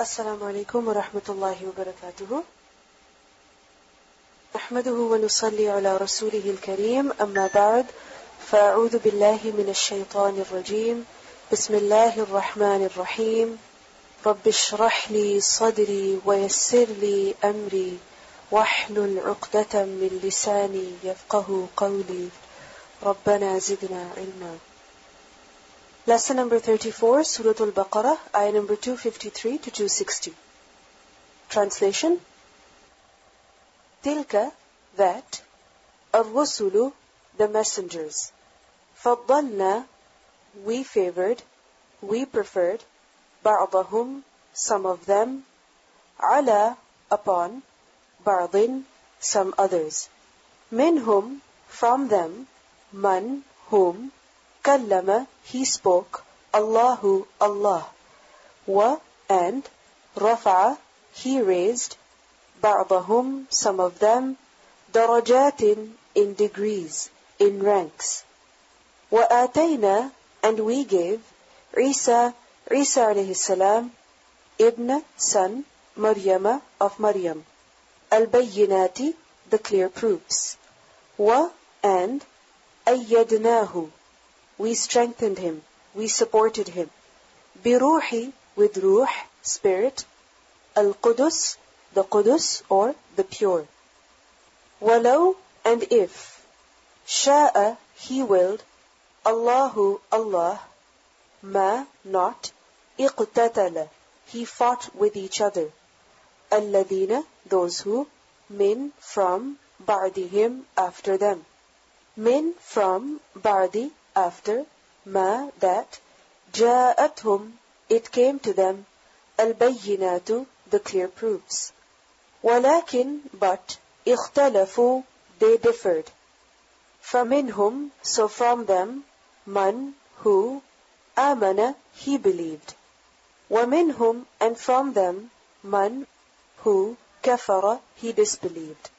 السلام عليكم ورحمة الله وبركاته. نحمده ونصلي على رسوله الكريم. أما بعد فأعوذ بالله من الشيطان الرجيم. بسم الله الرحمن الرحيم. رب اشرح لي صدري ويسر لي أمري. واحلل عقدة من لساني يفقه قولي. ربنا زدنا علما. Lesson number 34, Surah Al-Baqarah, ayah number 253 to 260. Translation Tilka, that, Ar-Rusulu, the messengers. Faddalna, we favored, we preferred, Ba'dahum, some of them, Ala, upon, Ba'din, some others. Minhum, from them, Man, whom, كلم he spoke Allahu Allah wa and رفع he raised بعضهم some of them درجات in degrees in ranks وآتينا and we gave عيسى عيسى عليه السلام ابن son مريم of Maryam البينات the clear proofs و and أيدناه we strengthened him, we supported him. Biruhi, with ruh, spirit. Al-Qudus, the Qudus, or the pure. Walau, and if. Sha'a, he willed. Allahu, Allah. Ma, not. Iqtatala, he fought with each other. Alladina, those who. Min, from. Ba'dihim, after them. Min, from. Ba'di, after ma that جاءتهم it came to them البينات the clear proofs ولكن but اختلفوا they differed فمنهم so from them man who آمن he believed ومنهم and from them man who كفر he disbelieved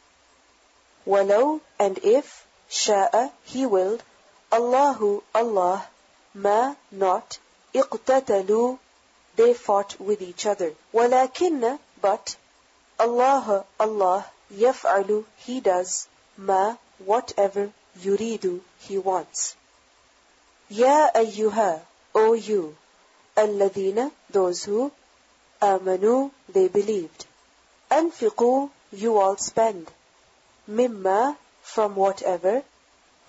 ولو and if شاء he willed Allahu, Allah, ma, not, iqtatalu, they fought with each other. Walakinna, but, Allah, Allah, yaf'alu, he does, ma, whatever, yuridu, he wants. Ya ayyuha, O you, alladhina, those who, amanu, they believed. Anfiqu, you all spend. Mimma, from whatever,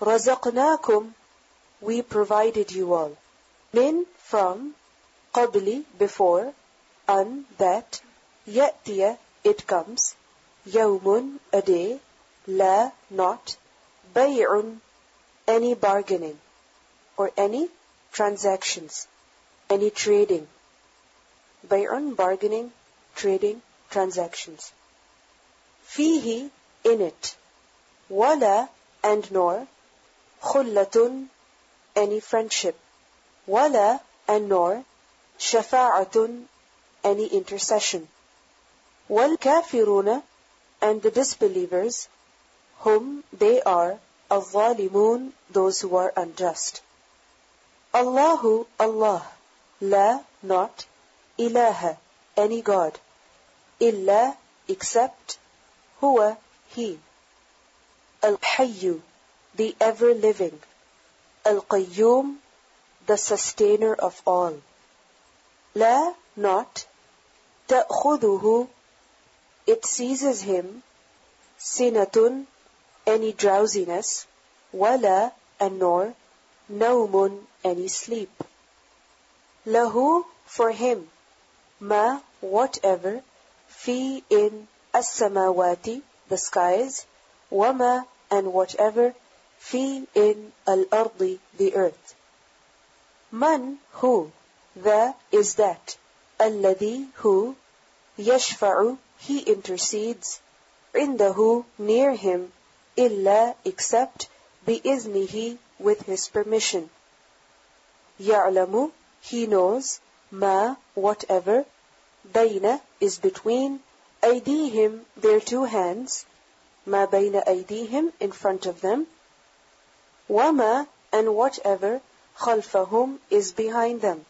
رزقناكم we provided you all. Min from قبل before an that يأتي it comes يوم a day لا not بيع any bargaining or any transactions any trading بيع bargaining trading transactions فيه in it ولا and nor خلة any friendship ولا and nor شفاعة any intercession والكافرون and the disbelievers whom they are الظالمون those who are unjust Allahu Allah la not ilaha any god illa except huwa he al-hayyu the ever living, Al Qayyum, the sustainer of all. La, not, ta'khuduhu, it seizes him, sinatun, any drowsiness, wala, and nor, naumun, any sleep. Lahu, for him, ma, whatever, fi in as-samawati, the skies, wama, and whatever, في in the earth. Man, who, the is that, الذي who, يشفع. He intercedes, عنده near him, إلا except, بِإذنِهِ with his permission. يعلمُ. He knows, ma, whatever, بين is between, أيديهم their two hands, ma بين أيديهم in front of them, وما and whatever خلفهم is behind them.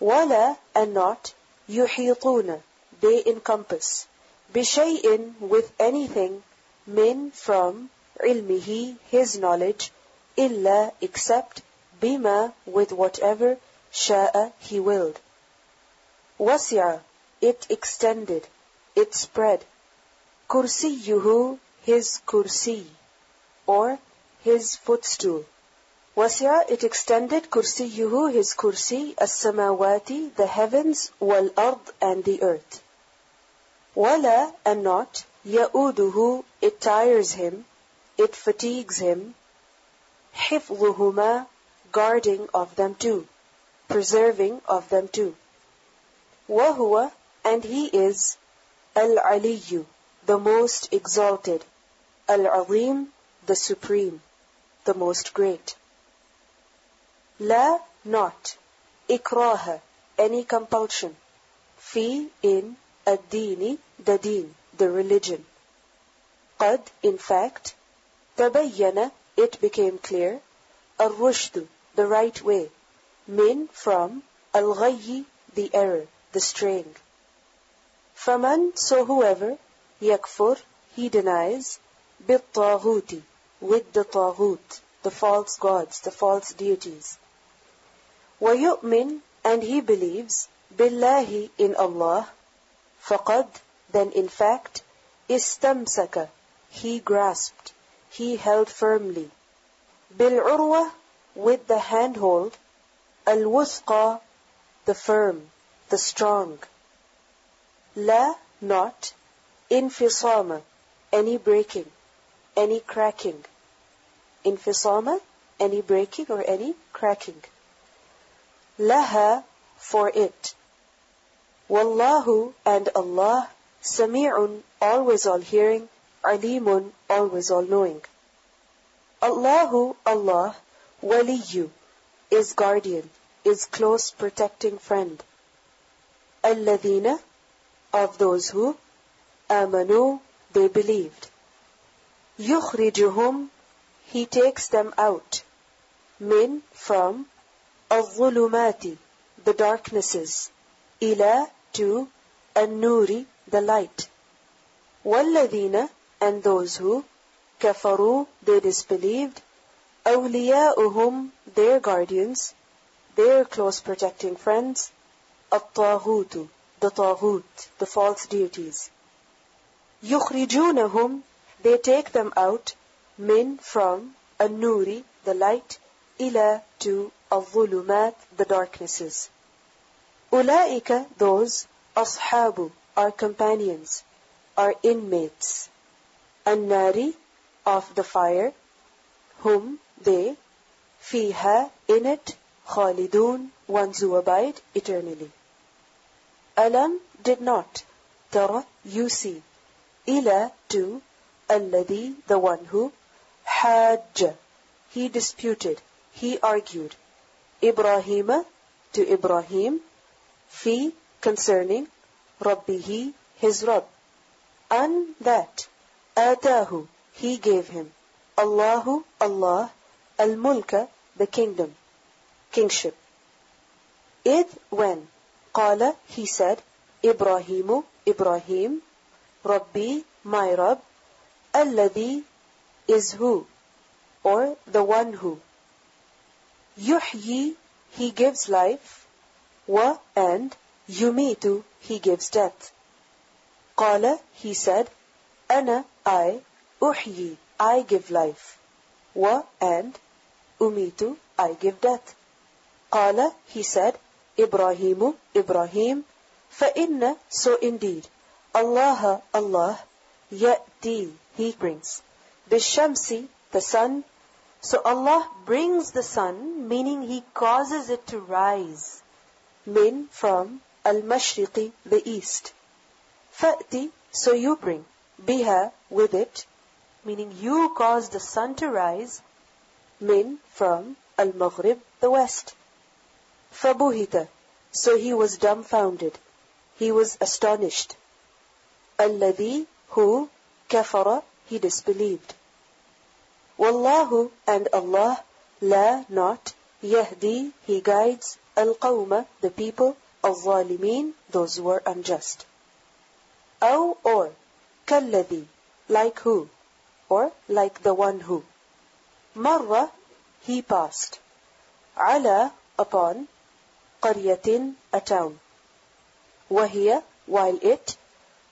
ولا and not يحيطون they encompass بشيء with anything من from علمه his knowledge إلا except بما with whatever شاء he willed وسع it extended it spread كرسيه his kursi or his footstool وسع it extended كرسيه his kursi السماوات the heavens والأرض and the earth ولا and not يؤوده it tires him it fatigues him حفظهما guarding of them too preserving of them too وهو and he is العلي the most exalted العظيم the supreme the most great. La, not. Ikraha, any compulsion. في in. Ad-dini, the deen, the religion. قد in fact. Tabayyana, it became clear. الرشد the right way. من from. Al-ghayyi, the error, the straying. Faman, so whoever. يكفر he denies. Bit-taghuti, with the طاغوت the false gods the false deities ويؤمن and he believes بالله in Allah فقد then in fact استمسك he grasped he held firmly بالعروة with the handhold الوثقى the firm the strong لا not انفصام any breaking any cracking. Infisama, any breaking or any cracking. Laha, for it. Wallahu, and Allah, Sami'un, always all hearing, Alimun, always all knowing. Allahu, Allah, Waliyu, is guardian, is close protecting friend. Alladina, of those who, Amanu, they believed. يخرجهم he takes them out min from الظلمات the darknesses إلى to النور the light والذين and those who كفروا they disbelieved أولياؤهم their guardians their close protecting friends الطاغوت the طاغوت the false deities يخرجونهم They take them out min from an-nuri, the light, ila to al-zulumat, the darknesses. Ulaika, those, ashabu, our companions, our inmates. An-nari, of the fire, whom they, fiha, in it, khalidun, ones who abide eternally. Alam did not, tara, you see, ila to Alladhi, the one who, had he disputed, he argued, Ibrahim to Ibrahim, fi concerning Rabbihi, his Rabb, and that, Atahu, he gave him, Allahu, Allah, Al-Mulka, the kingdom, kingship. Id, when, Qala, he said, Ibrahimu, Ibrahim, Rabbi, my Rabb, الذي is who or the one who يحيي he gives life wa and yumitu he gives death قال he said أنا I أحيي I give life wa and umitu I give death قال he said إبراهيم إبراهيم فإن so indeed Allah Allah يأتي he brings. Bishamsi, the sun. So Allah brings the sun, meaning He causes it to rise. Min from Al Mashriqi, the east. Fa'ti, so you bring. Biha, with it, meaning you cause the sun to rise. Min from Al Maghrib, the west. Fabuhita, so he was dumbfounded. He was astonished. Alladhi, who, Kafara, he disbelieved. Wallahu and Allah, la not, yahdi, he guides, al qawma, the people, al zalimin, those who are unjust. Aw or, kalladi, like who, or like the one who. Marra, he passed. Ala, upon, qaryatin, a town. Wahia, while it,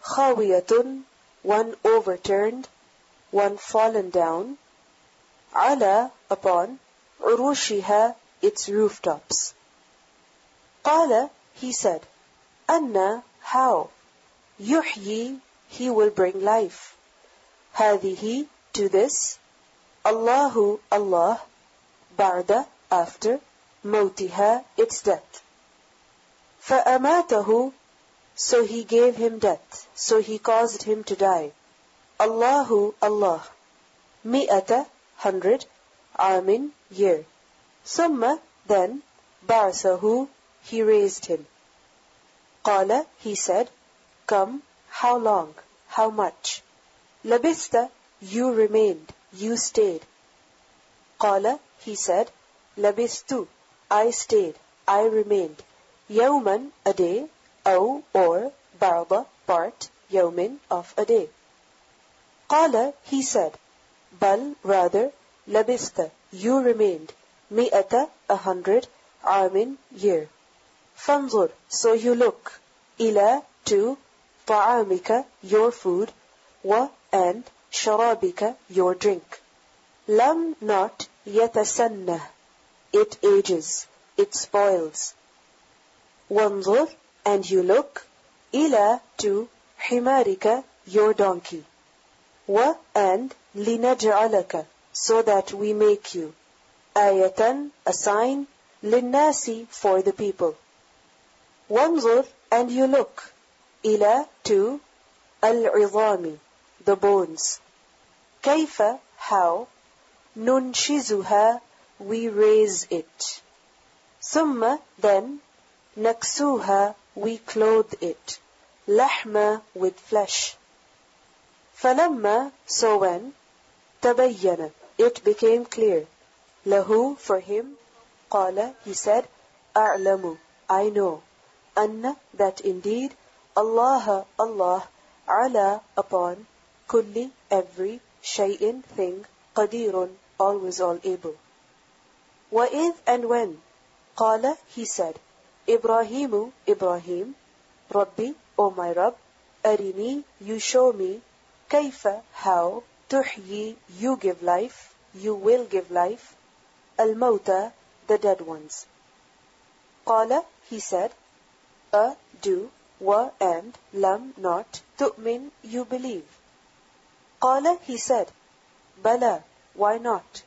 khawiyatun, one overturned, one fallen down. على, upon, عروشها, its rooftops. قال, he said, أن, how, يحيي, he will bring life. هذه, to this, Allahu, Allah, بعد, after, موتها, its death. فأماته, so he gave him death. So he caused him to die. Allahu Allah. Mi'ata, hundred. Amin, year. Summa, then. Barsahu, he raised him. Qala, he said. Come, how long? How much? Labista, you remained. You stayed. Qala, he said. Labistu, I stayed. I remained. Yawman, a day. أو, or, بعض, part, يوم, of a day. قال, he said, بل, rather, لبست, you remained, مئة, a hundred, عام, year. فانظر, so you look, إلى, to, طعامك, your food, و, and, شرابك, your drink. لم, not, يتسنه, it ages, it spoils. وانظر, and you look, إلى, to, حمارك, your donkey. و, and, لنجعلك, so that we make you. آية, a sign, للناس, for the people. وانظر, and you look, إلى, to, العظام, the bones. كيف, how, ننشزها, we raise it. ثم, then, نكسوها, we clothe it. لحم, with flesh. فلما, so when, تبين, it became clear. له, for him, قال, he said, أعلم, I know. أن, that indeed, Allah, Allah, على, upon, kulli, every, shay'in, thing, qadirun, always all able. وإذ and when, قال, he said, Ibrahimu, Ibrahim, Rabbi, O my Rabb, Arini, you show me, Kaifa, how, Tuhyi, you give life, you will give life, Al Mauta, the dead ones. Qala, he said, A, do, Wa, and, Lam, not, Tu'min, you believe. Qala, he said, Bala, why not?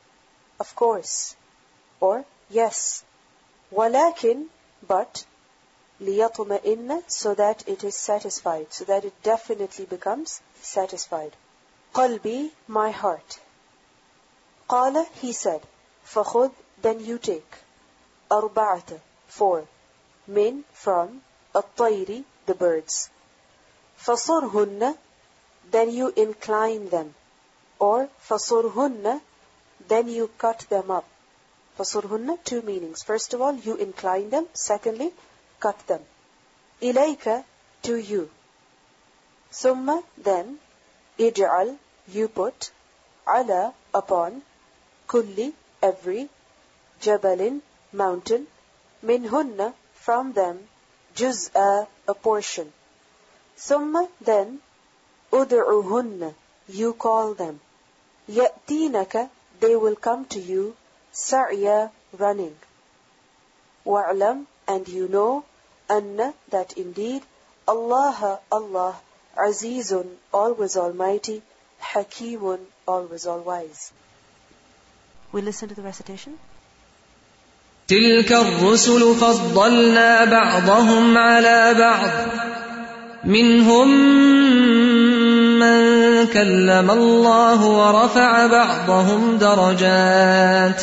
Of course. Or, yes. Walakin, but, ليطمئن, so that it is satisfied, so that it definitely becomes satisfied. قلبي, my heart. قال, he said, فخذ, then you take. أربعة, four. من, from, الطير, the birds. فصرهن, then you incline them. Or فصرهن, then you cut them up. Fasurhunna, two meanings. First of all, you incline them. Secondly, cut them. Ilayka, to you. Summa, then, idjal you put, ala, upon, kulli, every, jabalin, mountain, minhunna, from them, juz a portion. Summa, then, ud'uhunna, you call them. Ya'tinaka, they will come to you, سعيا, running. وَاعْلَمْ and you know, أن, that indeed, Allah, Allah, Azizun, always almighty, Hakimun, always all wise. We listen to the recitation. تلك الرسل فضلنا بعضهم على بعض منهم من كلم الله ورفع بعضهم درجات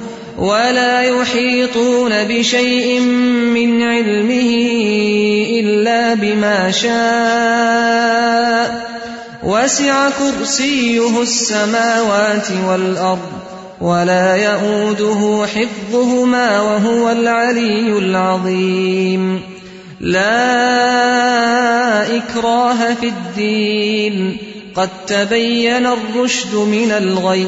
ولا يحيطون بشيء من علمه إلا بما شاء. وسع كرسيه السماوات والأرض ولا يئوده حفظهما وهو العلي العظيم. لا إكراه في الدين. قد تبين الرشد من الغي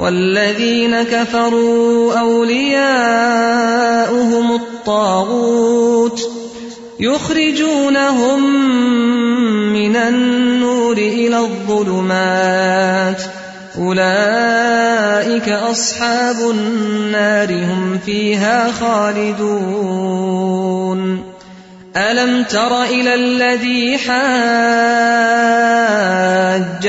والذين كفروا أولياؤهم الطاغوت يخرجونهم من النور إلى الظلمات أولئك أصحاب النار هم فيها خالدون ألم تر إلى الذي حاج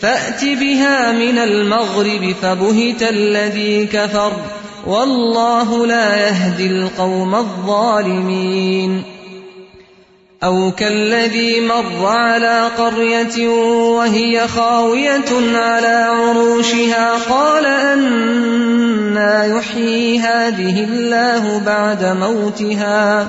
فأت بها من المغرب فبهت الذي كفر والله لا يهدي القوم الظالمين. أو كالذي مر على قرية وهي خاوية على عروشها قال أنا يحيي هذه الله بعد موتها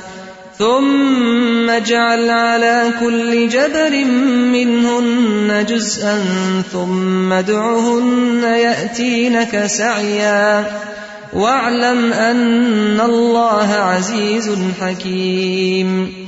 ثم اجعل على كل جبل منهن جزءا ثم ادعهن يأتينك سعيا. واعلم أن الله عزيز حكيم.